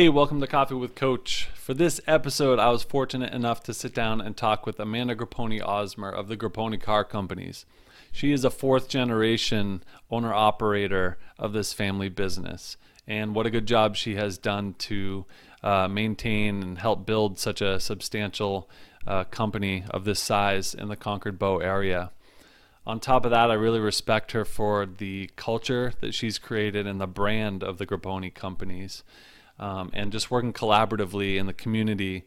Hey, welcome to Coffee with Coach. For this episode, I was fortunate enough to sit down and talk with Amanda Grappone Osmer of the Grappone Car Companies. She is a fourth generation owner operator of this family business. And what a good job she has done to uh, maintain and help build such a substantial uh, company of this size in the Concord Bow area. On top of that, I really respect her for the culture that she's created and the brand of the Grappone companies um, and just working collaboratively in the community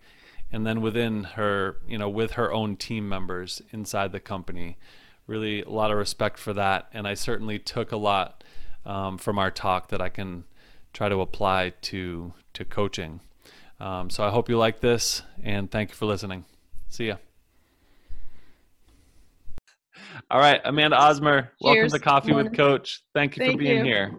and then within her you know with her own team members inside the company. Really a lot of respect for that. And i certainly took a lot um, from our talk that i can try to apply to to coaching. Um, so i hope you like this and thank you for listening. See ya. All right amanda osmer welcome to coffee with coach. Thank you thank for being you. here.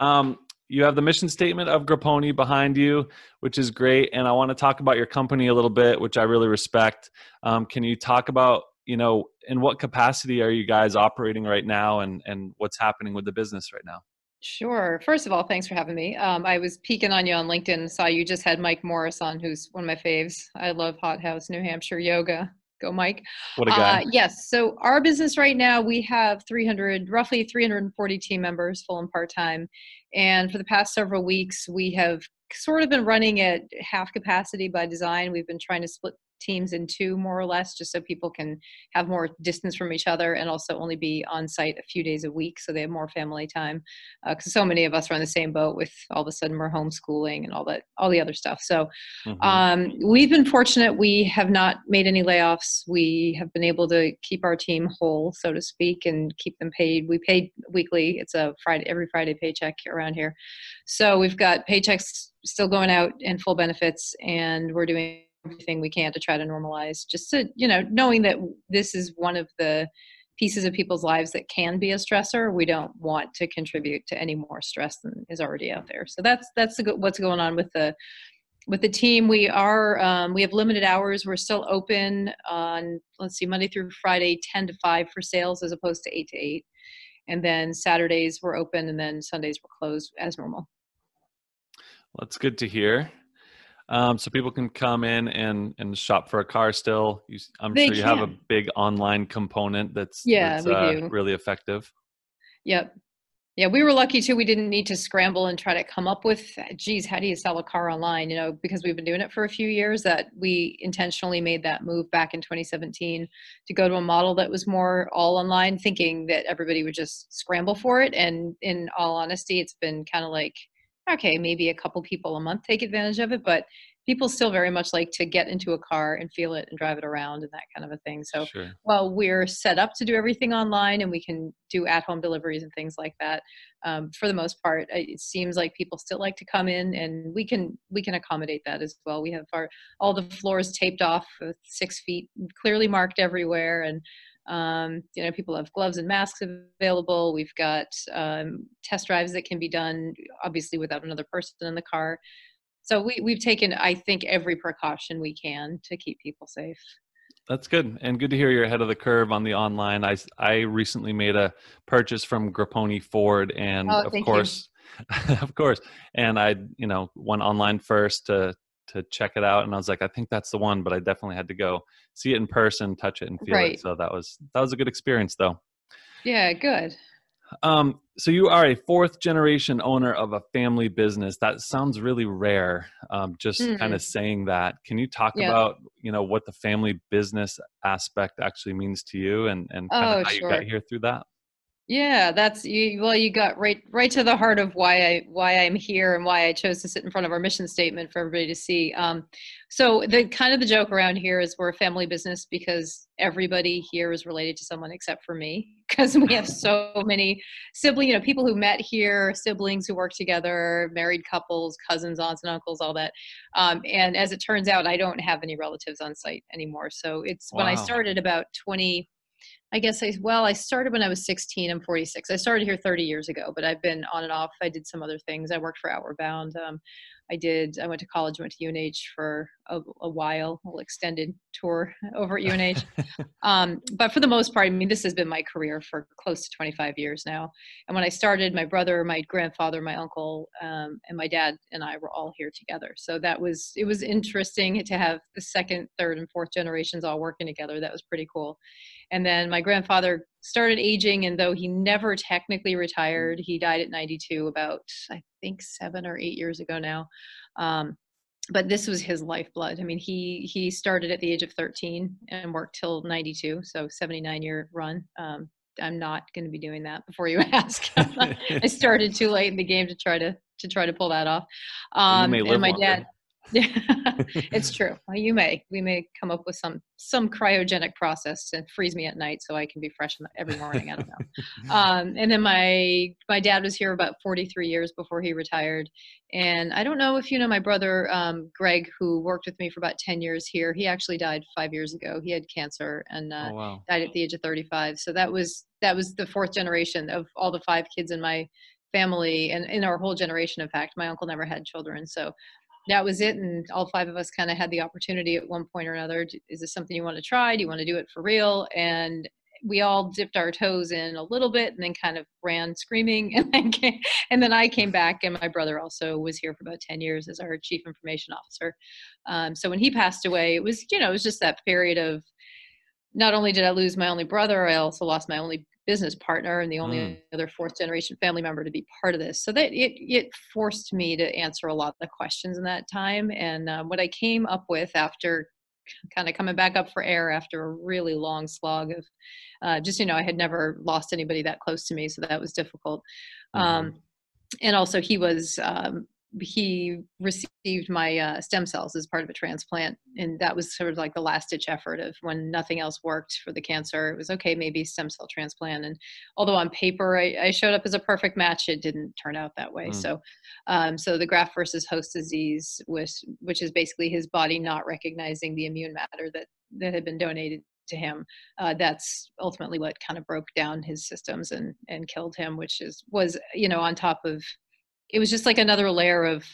Um, you have the mission statement of Grappone behind you, which is great. And I want to talk about your company a little bit, which I really respect. Um, can you talk about, you know, in what capacity are you guys operating right now and, and what's happening with the business right now? Sure. First of all, thanks for having me. Um, I was peeking on you on LinkedIn, saw you just had Mike Morris on, who's one of my faves. I love Hot House New Hampshire yoga. Go, Mike. What a guy. Uh, yes. So our business right now, we have 300, roughly 340 team members, full and part time. And for the past several weeks, we have sort of been running at half capacity by design. We've been trying to split teams in two more or less just so people can have more distance from each other and also only be on site a few days a week so they have more family time because uh, so many of us are on the same boat with all of a sudden we're homeschooling and all that all the other stuff. So mm-hmm. um, we've been fortunate. We have not made any layoffs. We have been able to keep our team whole so to speak and keep them paid. We pay weekly. It's a friday every friday paycheck around here. So we've got paychecks still going out and full benefits and we're doing everything we can to try to normalize just to you know knowing that this is one of the pieces of people's lives that can be a stressor we don't want to contribute to any more stress than is already out there. So that's that's the, what's going on with the with the team. We are um, we have limited hours. We're still open on let's see monday through friday 10 to 5 for sales as opposed to 8 to 8 and then saturdays we're open and then sundays we're closed as normal. Well, that's good to hear um, so people can come in and and shop for a car still. You, I'm they sure you can. have a big online component that's yeah that's, uh, really effective. Yep. Yeah, we were lucky too. We didn't need to scramble and try to come up with, geez, how do you sell a car online? You know, because we've been doing it for a few years. That we intentionally made that move back in 2017 to go to a model that was more all online, thinking that everybody would just scramble for it. And in all honesty, it's been kind of like okay, maybe a couple people a month take advantage of it, but people still very much like to get into a car and feel it and drive it around and that kind of a thing. So sure. while we're set up to do everything online and we can do at home deliveries and things like that, um, for the most part, it seems like people still like to come in and we can we can accommodate that as well. We have our all the floors taped off with six feet clearly marked everywhere and um, you know, people have gloves and masks available. We've got um, test drives that can be done, obviously, without another person in the car. So we, we've taken, I think, every precaution we can to keep people safe. That's good, and good to hear you're ahead of the curve on the online. I I recently made a purchase from Grappone Ford, and oh, of course, of course, and I you know went online first to to check it out and i was like i think that's the one but i definitely had to go see it in person touch it and feel right. it so that was that was a good experience though yeah good um so you are a fourth generation owner of a family business that sounds really rare um just mm-hmm. kind of saying that can you talk yeah. about you know what the family business aspect actually means to you and and kind oh, of how sure. you got here through that yeah, that's you. Well, you got right right to the heart of why I why I'm here and why I chose to sit in front of our mission statement for everybody to see. Um, so the kind of the joke around here is we're a family business because everybody here is related to someone except for me because we have so many sibling, you know, people who met here, siblings who work together, married couples, cousins, aunts and uncles, all that. Um, and as it turns out, I don't have any relatives on site anymore. So it's wow. when I started about 20 I guess I well, I started when I was 16. I'm 46. I started here 30 years ago, but I've been on and off. I did some other things. I worked for Outward Bound. Um, I did. I went to college, went to UNH for a, a while, a little extended tour over at UNH. um, but for the most part, I mean, this has been my career for close to 25 years now. And when I started, my brother, my grandfather, my uncle, um, and my dad and I were all here together. So that was it was interesting to have the second, third, and fourth generations all working together. That was pretty cool. And then my grandfather started aging, and though he never technically retired, he died at 92 about, I think, seven or eight years ago now. Um, but this was his lifeblood. I mean, he he started at the age of 13 and worked till 92, so 79 year run. Um, I'm not going to be doing that before you ask. I started too late in the game to try to to try to pull that off. Um, and my longer. Yeah, it's true. Well, you may. We may come up with some some cryogenic process to freeze me at night so I can be fresh every morning. I don't know. um, and then my my dad was here about 43 years before he retired. And I don't know if you know my brother um, Greg, who worked with me for about 10 years here. He actually died five years ago. He had cancer and uh, oh, wow. died at the age of 35. So that was that was the fourth generation of all the five kids in my family and in our whole generation in fact my uncle never had children so that was it and all five of us kind of had the opportunity at one point or another is this something you want to try do you want to do it for real and we all dipped our toes in a little bit and then kind of ran screaming and then came, and then I came back and my brother also was here for about 10 years as our chief information officer. Um, so when he passed away, it was, you know, it was just that period of not only did I lose my only brother, I also lost my only business partner and the only mm. other fourth generation family member to be part of this. So that it it forced me to answer a lot of the questions in that time. And uh, what I came up with after kind of coming back up for air after a really long slog of uh, just you know I had never lost anybody that close to me, so that was difficult. Mm-hmm. Um, and also he was um, he received my uh, stem cells as part of a transplant and that was sort of like the last ditch effort of when nothing else worked for the cancer it was okay maybe stem cell transplant and although on paper i, I showed up as a perfect match it didn't turn out that way mm. so um, so the graft versus host disease was which is basically his body not recognizing the immune matter that that had been donated to him uh, that's ultimately what kind of broke down his systems and and killed him which is was you know on top of it was just like another layer of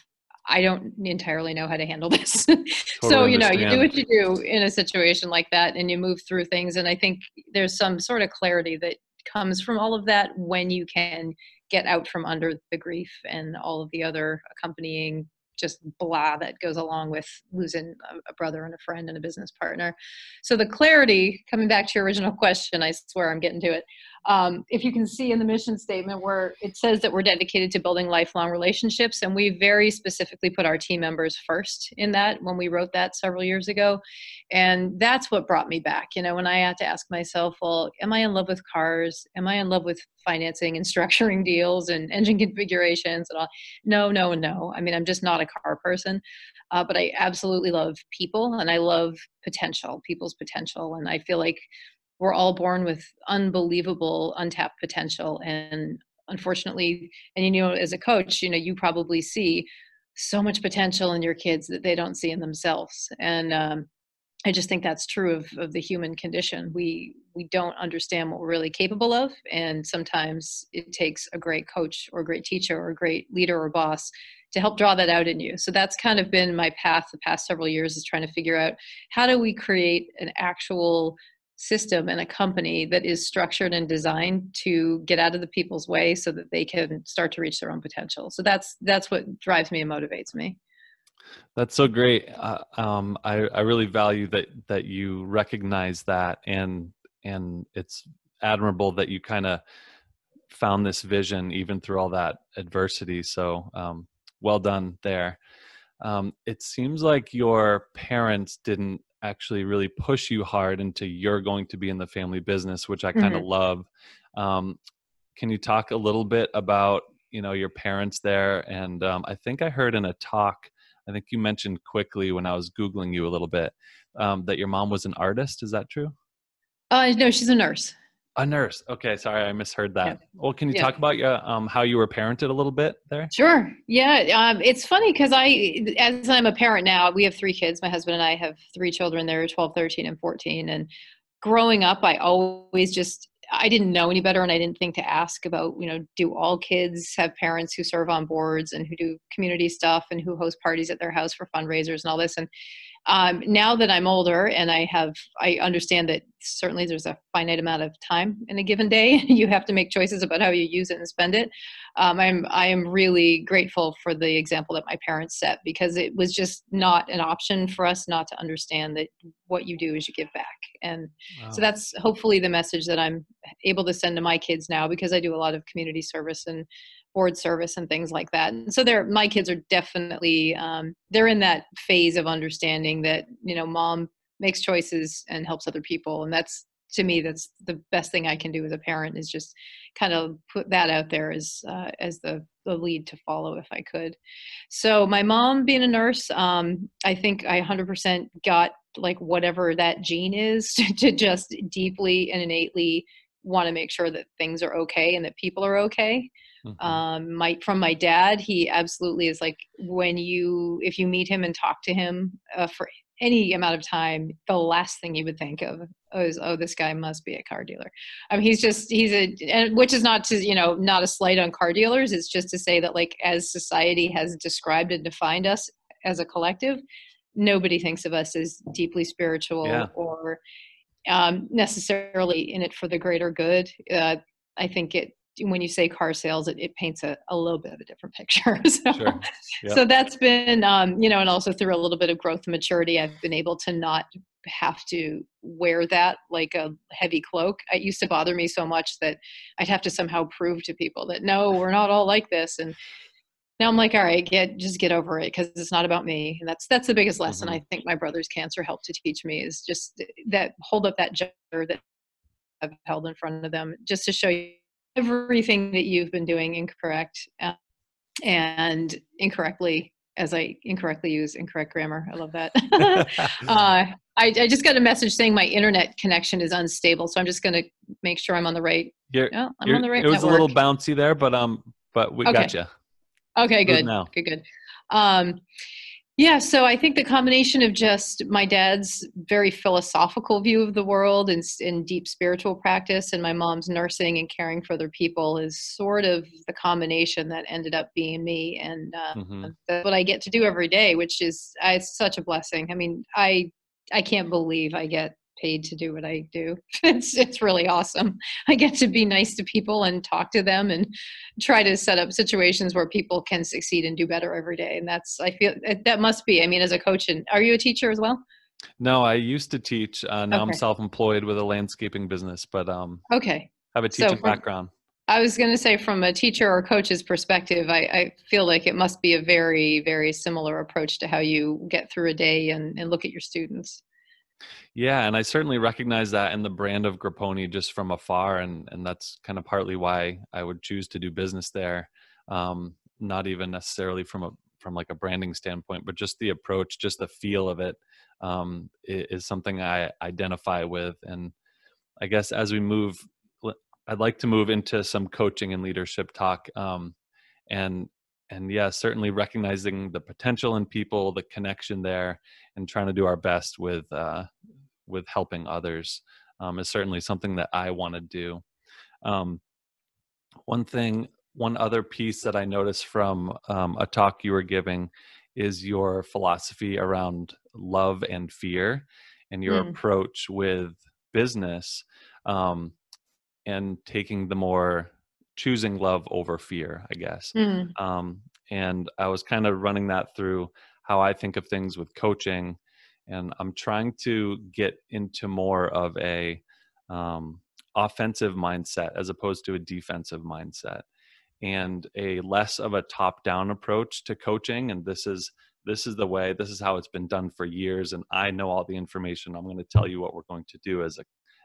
I don't entirely know how to handle this. totally so, you know, you do what you do in a situation like that and you move through things. And I think there's some sort of clarity that comes from all of that when you can get out from under the grief and all of the other accompanying just blah that goes along with losing a brother and a friend and a business partner. So the clarity, coming back to your original question, I swear I'm getting to it. Um, if you can see in the mission statement where it says that we're dedicated to building lifelong relationships, and we very specifically put our team members first in that when we wrote that several years ago. And that's what brought me back. You know, when I had to ask myself, well, am I in love with cars? Am I in love with financing and structuring deals and engine configurations and all? No, no, no. I mean, I'm just not a car person. Uh, but I absolutely love people and I love potential, people's potential. And I feel like we're all born with unbelievable untapped potential and unfortunately and you know as a coach you know you probably see so much potential in your kids that they don't see in themselves and um, i just think that's true of, of the human condition. We we don't understand what we're really capable of and sometimes it takes a great coach or a great teacher or a great leader or boss to help draw that out in you. So that's kind of been my path the past several years is trying to figure out how do we create an actual system and a company that is structured and designed to get out of the people's way so that they can start to reach their own potential. So that's that's what drives me and motivates me. That's so great. Uh, um, I, I really value that that you recognize that and and it's admirable that you kind of found this vision even through all that adversity. So um, well done there. Um, it seems like your parents didn't actually really push you hard into you're going to be in the family business, which I kind of mm-hmm. love. Um, can you talk a little bit about you know your parents there? And um, I think I heard in a talk, I think you mentioned quickly when I was googling you a little bit um, that your mom was an artist. Is that true? Uh, no, she's a nurse. A nurse. Okay, sorry, I misheard that. Yeah. Well, can you yeah. talk about your um, how you were parented a little bit there? Sure. Yeah, um, it's funny because I, as I'm a parent now, we have three kids. My husband and I have three children. They're 12, 13, and 14. And growing up, I always just I didn't know any better and I didn't think to ask about, you know, do all kids have parents who serve on boards and who do community stuff and who host parties at their house for fundraisers and all this. And um, now that I'm older and I have, I understand that certainly there's a finite amount of time in a given day. you have to make choices about how you use it and spend it. Um, I'm, I am really grateful for the example that my parents set because it was just not an option for us not to understand that what you do is you give back. And wow. so that's hopefully the message that I'm able to send to my kids now because I do a lot of community service and board service and things like that. And so they're my kids are definitely um, they're in that phase of understanding that you know mom makes choices and helps other people, and that's to me that's the best thing I can do as a parent is just kind of put that out there as uh, as the the lead to follow if I could. So my mom being a nurse, um, I think I 100% got like whatever that gene is to, to just deeply and innately want to make sure that things are okay and that people are okay Mm-hmm. Um, my from my dad, he absolutely is like when you if you meet him and talk to him uh, for any amount of time, the last thing you would think of is, oh, this guy must be a car dealer. I mean, he's just he's a, and which is not to you know not a slight on car dealers. It's just to say that like as society has described and defined us as a collective, nobody thinks of us as deeply spiritual yeah. or um, necessarily in it for the greater good. Uh, I think it when you say car sales, it, it paints a, a little bit of a different picture. so, sure. so that's been, um, you know, and also through a little bit of growth and maturity, I've been able to not have to wear that like a heavy cloak. It used to bother me so much that I'd have to somehow prove to people that no, we're not all like this. And now I'm like, all right, get just get over it because it's not about me. And that's that's the biggest lesson mm-hmm. I think my brother's cancer helped to teach me is just that hold up that jar that I've held in front of them just to show you everything that you've been doing incorrect uh, and incorrectly as I incorrectly use incorrect grammar. I love that. uh, I, I, just got a message saying my internet connection is unstable, so I'm just going to make sure I'm on the right. You're, oh, I'm on the right. It was network. a little bouncy there, but um, but we okay. got you. Okay, good. Good, good. Um, yeah, so I think the combination of just my dad's very philosophical view of the world and, and, deep spiritual practice, and my mom's nursing and caring for other people is sort of the combination that ended up being me, and uh, mm-hmm. that's what I get to do every day, which is uh, it's such a blessing. I mean, I I can't believe I get paid to do what I do. It's it's really awesome. I get to be nice to people and talk to them and try to set up situations where people can succeed and do better every day. And that's I feel that must be. I mean, as a coach, and are you a teacher as well? No, I used to teach. Uh, now okay. I'm self-employed with a landscaping business, but um, okay, have a teaching so from, background. I was going to say, from a teacher or coach's perspective, I, I, feel like it must be a very, very similar approach to how you get through a day and, and look at your students. Yeah, and I certainly recognize that in the brand of Grappone just from afar, and and that's kind of partly why I would choose to do business there. Um, not even necessarily from a from like a branding standpoint, but just the approach, just the feel of it um, is something I identify with. And I guess as we move, I'd like to move into some coaching and leadership talk. Um, and and yeah, certainly recognizing the potential in people, the connection there, and trying to do our best with uh, with helping others um, is certainly something that I want to do. Um, one thing, one other piece that I noticed from um, a talk you were giving is your philosophy around love and fear, and your mm. approach with business, um, and taking the more choosing love over fear, I guess. Mm. Um, and I was kind of running that through how I think of things with coaching, and I'm trying to get into more of a um, offensive mindset as opposed to a defensive mindset, and a less of a top-down approach to coaching. And this is this is the way this is how it's been done for years and i know all the information i'm going to tell you what we're going to do as a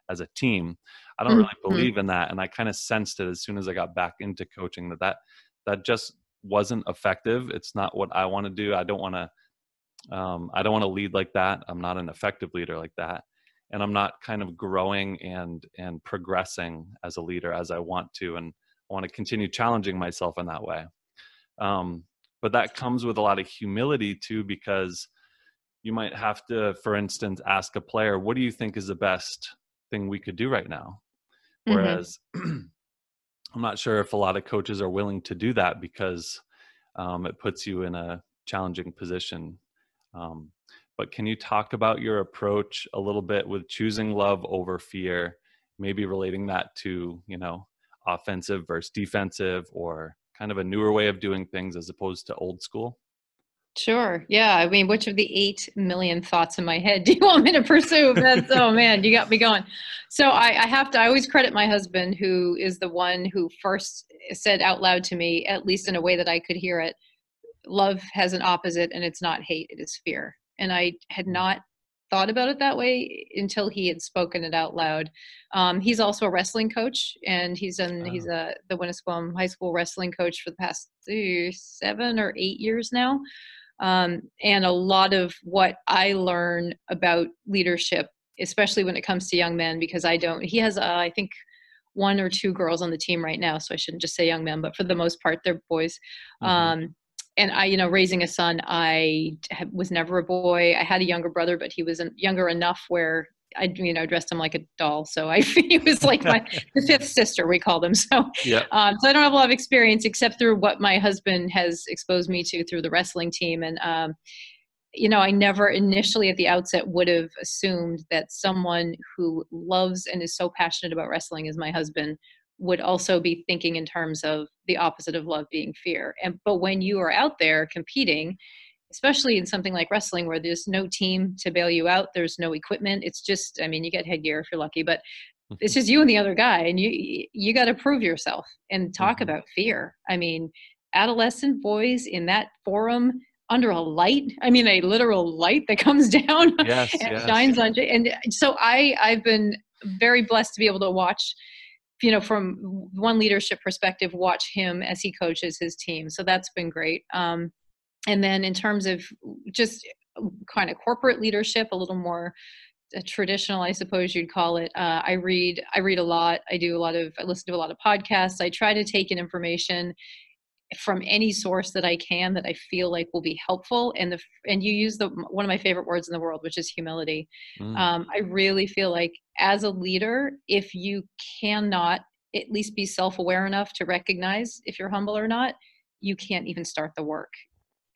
as a team. I don't really mm-hmm. believe in that, and I kind of sensed it as soon as I got back into coaching that that that just wasn't effective. It's not what I want to do. I don't want to. Um, I don't want to lead like that. I'm not an effective leader like that, and I'm not kind of growing and and progressing as a leader as I want to, and I want to continue challenging myself in that way. Um, but that comes with a lot of humility too, because you might have to, for instance, ask a player, "What do you think is the best thing we could do right now Mm-hmm. Whereas mm-hmm. I'm not sure if a lot of coaches are willing to do that because um, it puts you in a challenging position. Um, but can you talk about your approach a little bit with choosing love over fear, maybe relating that to, you know, offensive versus defensive or kind of a newer way of doing things as opposed to old school? Sure. Yeah. I mean, which of the eight million thoughts in my head do you want me to pursue? That's oh man, you got me going. So I, I, have to. I always credit my husband, who is the one who first said out loud to me, at least in a way that I could hear it. Love has an opposite, and it's not hate; it is fear. And I had mm. not thought about it that way until he had spoken it out loud. Um, he's also a wrestling coach, and he's in he's a the Winnisquam High School wrestling coach for the past uh, seven or eight years now. Um, and a lot of what I learn about leadership, especially when it comes to young men, because I don't, he has, uh, I think, one or two girls on the team right now, so I shouldn't just say young men, but for the most part, they're boys. Mm-hmm. Um, and I, you know, raising a son, I was never a boy. I had a younger brother, but he was younger enough where I, you know, dressed him like a doll. So I, he was like my the fifth sister, we call them. So, yeah. Um, so I don't have a lot of experience except through what my husband has exposed me to through the wrestling team. And, um, you know, I never initially at the outset would have assumed that someone who loves and is so passionate about wrestling as my husband would also be thinking in terms of the opposite of love being fear. And but when you are out there competing especially in something like wrestling where there's no team to bail you out there's no equipment. It's just i mean you get headgear if you're lucky but it's just you and the other guy and you you got to prove yourself and talk mm-hmm. about fear. I mean adolescent boys in that forum under a light i mean a literal light that comes down yes, and yes. shines on you. And so i i've been very blessed to be able to watch you know from one leadership perspective watch him as he coaches his team. So that's been great. Um, and then in terms of just kind of corporate leadership a little more uh, traditional i suppose you'd call it uh, i read i read a lot. I do a lot of i listen to a lot of podcasts. I try to take in information from any source that i can that i feel like will be helpful. And the and you use the one of my favorite words in the world which is humility. Mm. um, i really feel like as a leader if you cannot at least be self-aware enough to recognize if you're humble or not you can't even start the work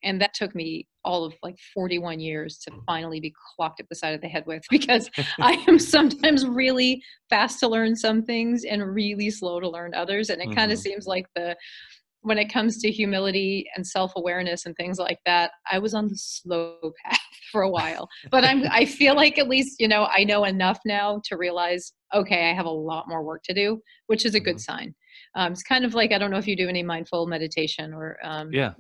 and that took me all of like 41 years to mm. finally be clocked at the side of the head with because I am sometimes really fast to learn some things and really slow to learn others. And it mm-hmm. kind of seems like the when it comes to humility and self-awareness and things like that, I was on the slow path for a while. But I'm I feel like at least, you know, I know enough now to realize, okay, I have a lot more work to do, which is a good mm-hmm. sign. Um, it's kind of like I don't know if you do any mindful meditation or um, yeah.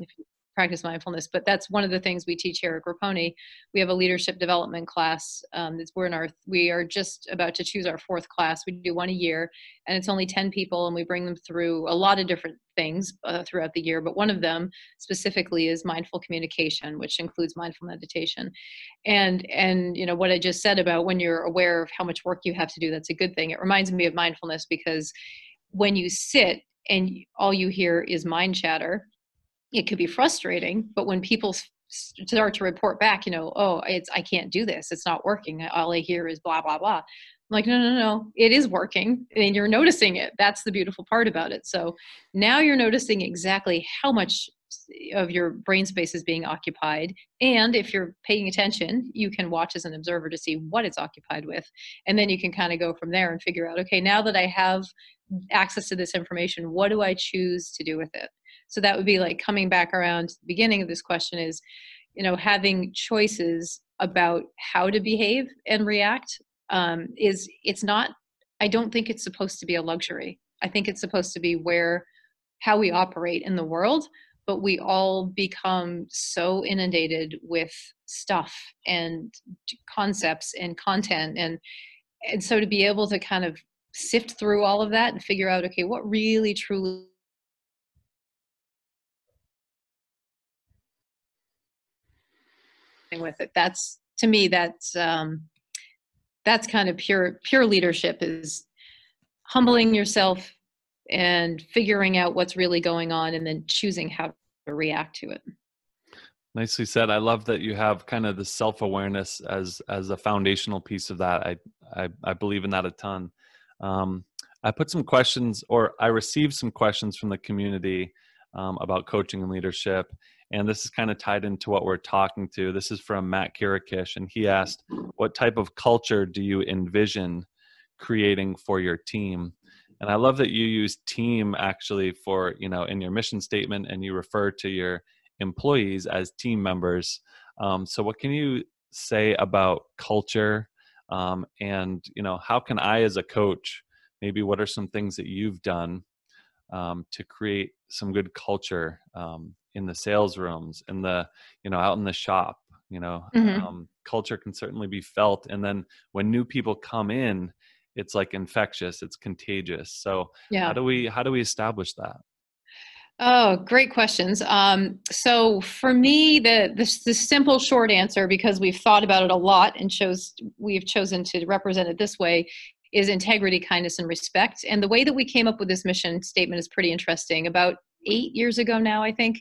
Practice mindfulness but that's one of the things we teach here at Grappone we have a leadership development class um, we're in our we are just about to choose our fourth class. We do one a year and it's only 10 people and we bring them through a lot of different things uh, throughout the year but one of them specifically is mindful communication which includes mindful meditation. And and you know what i just said about when you're aware of how much work you have to do that's a good thing. It reminds me of mindfulness because when you sit and all you hear is mind chatter it could be frustrating but when people start to report back you know oh it's i can't do this it's not working all i hear is blah blah blah I'm like no no no it is working and you're noticing it that's the beautiful part about it. So now you're noticing exactly how much of your brain space is being occupied and if you're paying attention you can watch as an observer to see what it's occupied with and then you can kind of go from there and figure out okay now that i have access to this information what do i choose to do with it so that would be like coming back around to the beginning of this question is you know having choices about how to behave and react um, is it's not i don't think it's supposed to be a luxury. I think it's supposed to be where how we operate in the world but we all become so inundated with stuff and concepts and content and and so to be able to kind of sift through all of that and figure out okay what really truly with it. That's to me that's um that's kind of pure pure leadership is humbling yourself and figuring out what's really going on and then choosing how to react to it. Nicely said. I love that you have kind of the self-awareness as as a foundational piece of that. I i, I believe in that a ton. Um, I put some questions, or I received some questions from the community um, about coaching and leadership. And this is kind of tied into what we're talking to. This is from Matt Kirakish, and he asked, What type of culture do you envision creating for your team? And I love that you use team actually for, you know, in your mission statement and you refer to your employees as team members. Um, so, what can you say about culture? Um, and, you know, how can I, as a coach, maybe what are some things that you've done um, to create some good culture um, in the sales rooms in the you know out in the shop you know mm-hmm. um, culture can certainly be felt and then when new people come in it's like infectious it's contagious so yeah. how do we how do we establish that Oh, great questions. Um, so for me, the, the, the simple short answer, because we've thought about it a lot and chose we've chosen to represent it this way, is integrity, kindness, and respect. And the way that we came up with this mission statement is pretty interesting. About eight years ago now, I think,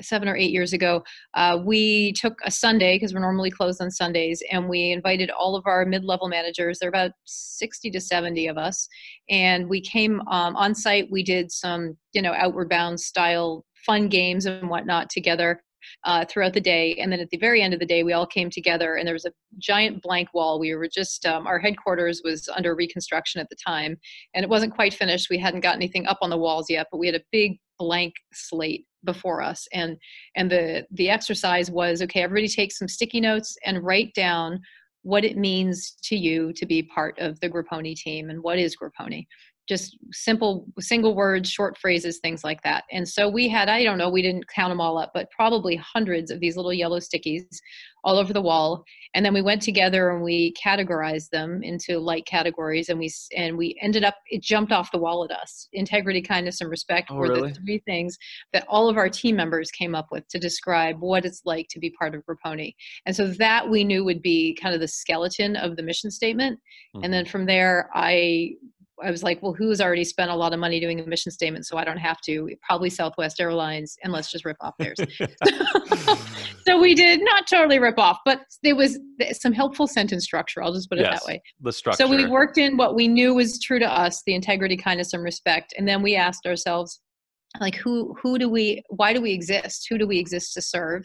seven or eight years ago, uh, we took a Sunday because we're normally closed on Sundays, and we invited all of our mid-level managers. There are about sixty to seventy of us, and we came um, on site. We did some, you know, outward bound style fun games and whatnot together uh, throughout the day. And then at the very end of the day, we all came together, and there was a giant blank wall. We were just, um, our headquarters was under reconstruction at the time, and it wasn't quite finished. We hadn't got anything up on the walls yet, but we had a big blank slate before us and and the the exercise was okay everybody take some sticky notes and write down what it means to you to be part of the Grappone team and what is Grappone just simple single words short phrases things like that. And so we had i don't know we didn't count them all up but probably hundreds of these little yellow stickies all over the wall. And then we went together and we categorized them into light categories and we and we ended up it jumped off the wall at us. Integrity kindness and respect oh, were really? the three things that all of our team members came up with to describe what it's like to be part of Grappone and so that we knew would be kind of the skeleton of the mission statement. Mm-hmm. and then from there i I was like, well, who's already spent a lot of money doing a mission statement, so I don't have to. Probably Southwest Airlines, and let's just rip off theirs. so we did not totally rip off, but there was some helpful sentence structure. I'll just put it yes, that way. The structure. So we worked in what we knew was true to us: the integrity, kindness, and respect, and then we asked ourselves, like who who do we why do we exist who do we exist to serve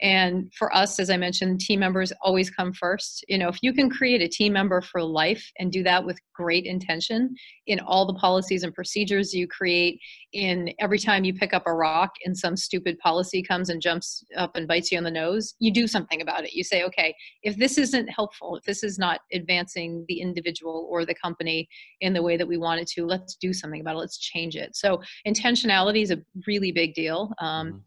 and for us as i mentioned team members always come first. You know if you can create a team member for life and do that with great intention in all the policies and procedures you create in every time you pick up a rock and some stupid policy comes and jumps up and bites you on the nose you do something about it. You say okay if this isn't helpful if this is not advancing the individual or the company in the way that we want it to let's do something about it. Let's change it. So intentionality is a really big deal. Um, mm-hmm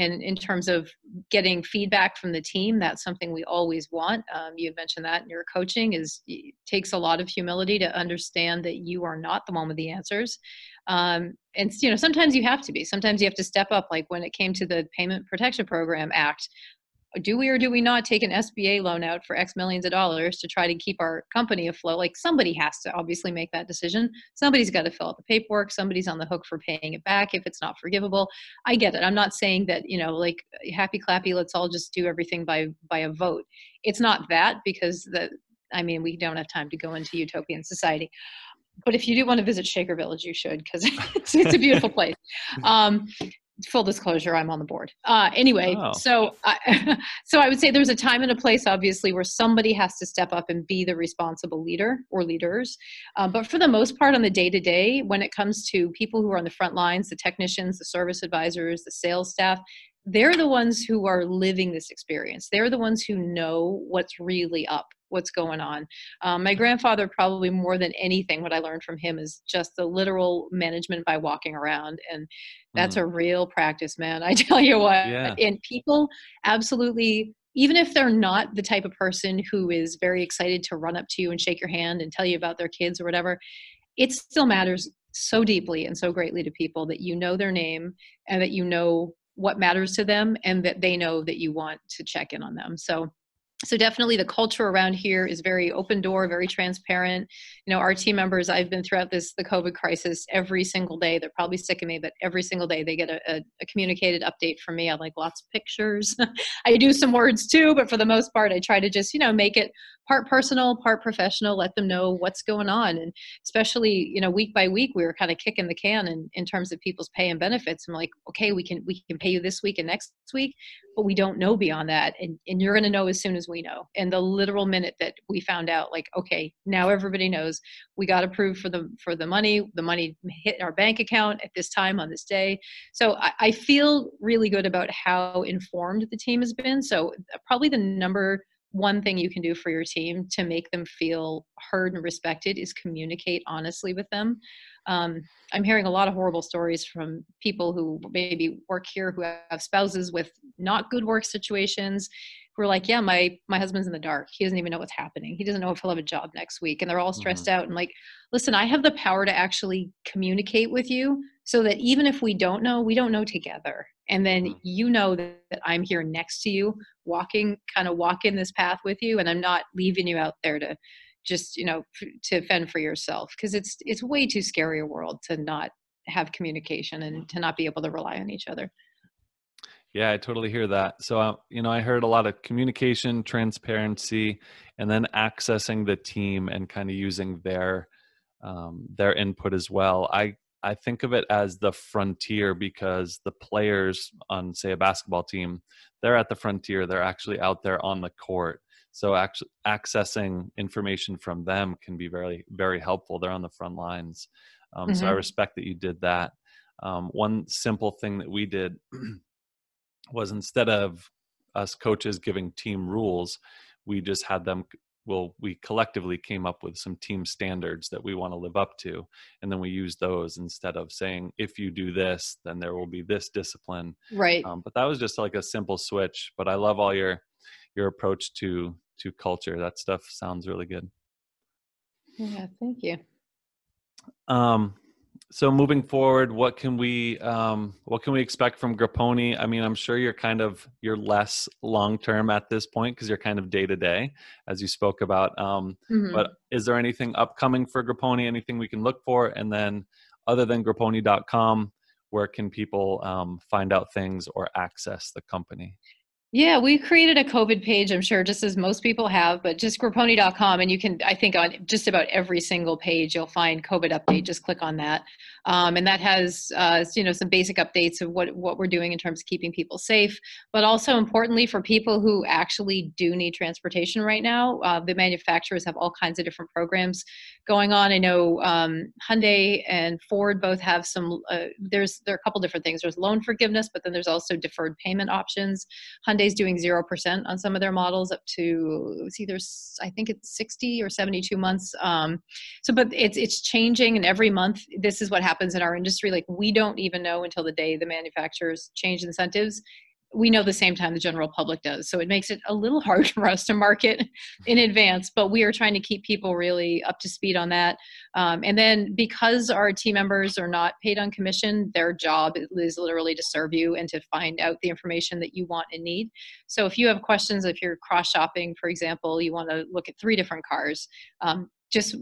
and in terms of getting feedback from the team that's something we always want. Um, you mentioned that in your coaching is takes a lot of humility to understand that you are not the one with the answers. Um, and you know sometimes you have to be. Sometimes you have to step up like when it came to the payment protection program act do we or do we not take an SBA loan out for X millions of dollars to try to keep our company afloat? Like somebody has to obviously make that decision. Somebody's got to fill out the paperwork. Somebody's on the hook for paying it back if it's not forgivable. I get it. I'm not saying that, you know, like happy clappy, let's all just do everything by by a vote. It's not that because the I mean, we don't have time to go into utopian society but if you do want to visit Shaker Village, you should because it's, it's, a beautiful place. Um, full disclosure i'm on the board. Uh, anyway oh. so I, so i would say there's a time and a place obviously where somebody has to step up and be the responsible leader or leaders. Uh, but for the most part on the day to day when it comes to people who are on the front lines the technicians the service advisors the sales staff they're the ones who are living this experience. They're the ones who know what's really up what's going on. Um, my grandfather, probably more than anything, what I learned from him is just the literal management by walking around. And that's mm. a real practice, man. I tell you what. Yeah. And people absolutely even if they're not the type of person who is very excited to run up to you and shake your hand and tell you about their kids or whatever, it still matters so deeply and so greatly to people that you know their name and that you know what matters to them and that they know that you want to check in on them. So so definitely the culture around here is very open door very transparent. You know our team members i've been throughout this the covid crisis every single day they're probably sick of me but every single day they get a, a, a communicated update from me. I like lots of pictures. I do some words too but for the most part i try to just you know make it part personal, part professional. Let them know what's going on, and especially you know week by week, we were kind of kicking the can in, in terms of people's pay and benefits. I'm like, okay, we can we can pay you this week and next week, but we don't know beyond that, and and you're going to know as soon as we know. And the literal minute that we found out, like, okay, now everybody knows we got approved for the for the money. The money hit our bank account at this time on this day. So I, I feel really good about how informed the team has been. So probably the number one thing you can do for your team to make them feel heard and respected is communicate honestly with them. Um, I'm hearing a lot of horrible stories from people who maybe work here who have spouses with not good work situations who are like, yeah, my my husband's in the dark. He doesn't even know what's happening. He doesn't know if he'll have a job next week, and they're all stressed mm-hmm. out. And like, listen, I have the power to actually communicate with you so that even if we don't know, we don't know together. And then mm-hmm. you know that, that I'm here next to you, walking, kind of walking this path with you, and I'm not leaving you out there to just you know to fend for yourself because it's it's way too scary a world to not have communication and to not be able to rely on each other yeah, I totally hear that. So, uh, you know, I heard a lot of communication, transparency, and then accessing the team and kind of using their um, their input as well. I I think of it as the frontier because the players on, say, a basketball team, they're at the frontier. They're actually out there on the court. So, actually, accessing information from them can be very, very helpful. They're on the front lines. Um, mm-hmm. So, I mm-hmm. respect that you did that. Um, one simple thing that we did was instead of us coaches giving team rules, we just had them well we collectively came up with some team standards that we want to live up to and then we use those instead of saying if you do this then there will be this discipline. Right. Um, but that was just like a simple switch but i love all your your approach to to culture. That stuff sounds really good. Yeah thank you. Um so moving forward what can we um, what can we expect from grappone i mean i'm sure you're kind of you're less long term at this point because you're kind of day to day as you spoke about um, mm-hmm. but is there anything upcoming for grappone anything we can look for? And then other than grappone.com where can people um, find out things or access the company yeah, we created a COVID page, I'm sure, just as most people have, but just grappone.com. And you can, I think, on just about every single page, you'll find COVID update. Just click on that. Um, and that has, uh, you know, some basic updates of what, what we're doing in terms of keeping people safe. But also importantly, for people who actually do need transportation right now, uh, the manufacturers have all kinds of different programs going on. I know um, Hyundai and Ford both have some, uh, there's, there are a couple different things. There's loan forgiveness, but then there's also deferred payment options. Hyundai Hyundai's doing 0% on some of their models up to it's either I think it's 60 or 72 months. Um, so but it's it's changing and every month this is what happens in our industry like we don't even know until the day the manufacturers change incentives we know the same time the general public does. So it makes it a little hard for us to market in advance, but we are trying to keep people really up to speed on that. Um, and then because our team members are not paid on commission, their job is literally to serve you and to find out the information that you want and need. So if you have questions, if you're cross shopping, for example, you want to look at three different cars, um, just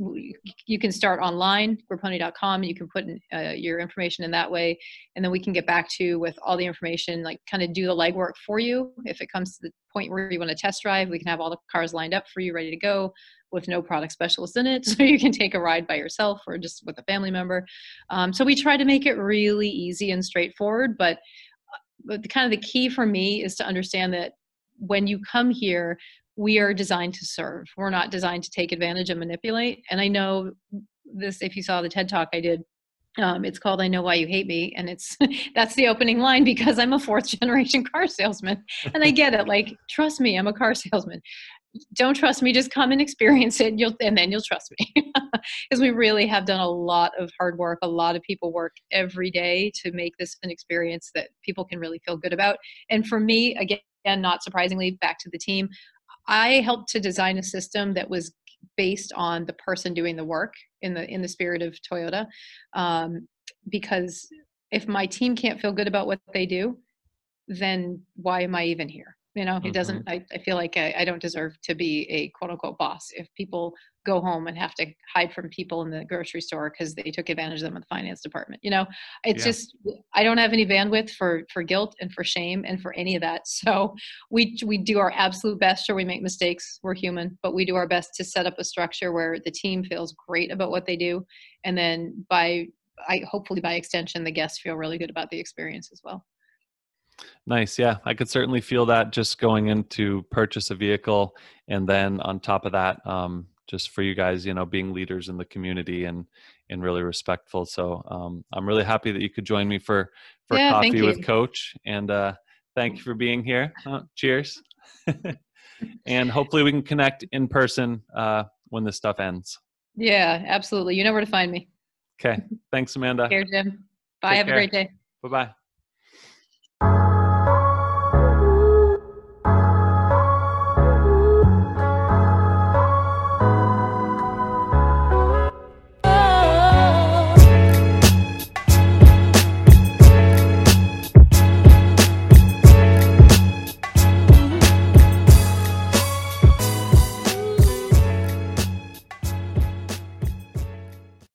you can start online grappone.com you can put in, uh, your information in that way and then we can get back to you with all the information like kind of do the legwork for you. If it comes to the point where you want to test drive we can have all the cars lined up for you ready to go with no product specialist in it. So you can take a ride by yourself or just with a family member. Um, so we try to make it really easy and straightforward but, uh, but the kind of the key for me is to understand that when you come here we are designed to serve. We're not designed to take advantage and manipulate. And I know this, if you saw the TED talk I did, um, it's called I Know Why You Hate Me. And it's that's the opening line because I'm a fourth generation car salesman. And I get it. Like, trust me, I'm a car salesman. Don't trust me, just come and experience it, you'll, and then you'll trust me. Because we really have done a lot of hard work. A lot of people work every day to make this an experience that people can really feel good about. And for me, again, not surprisingly, back to the team, I helped to design a system that was based on the person doing the work in the in the spirit of Toyota, um, because if my team can't feel good about what they do, then why am I even here? You know, he Mhm. doesn't. I, I feel like I, I don't deserve to be a quote unquote boss. If people go home and have to hide from people in the grocery store because they took advantage of them in the finance department, you know, it's Yeah. just I don't have any bandwidth for for guilt and for shame and for any of that. So we we do our absolute best. Sure, we make mistakes. We're human, but we do our best to set up a structure where the team feels great about what they do, and then by I hopefully by extension the guests feel really good about the experience as well. Nice. Yeah, I could certainly feel that just going in to purchase a vehicle, and then on top of that, um, just for you guys, you know, being leaders in the community and and really respectful. So um, I'm really happy that you could join me for for Yeah, coffee with. Coach, and uh, thank you for being here. Uh, cheers. and hopefully we can connect in person uh, when this stuff ends. Yeah, absolutely. You know where to find me. Okay. Thanks, Amanda. Here, Jim. Bye. Take Have care. a great day. Bye bye.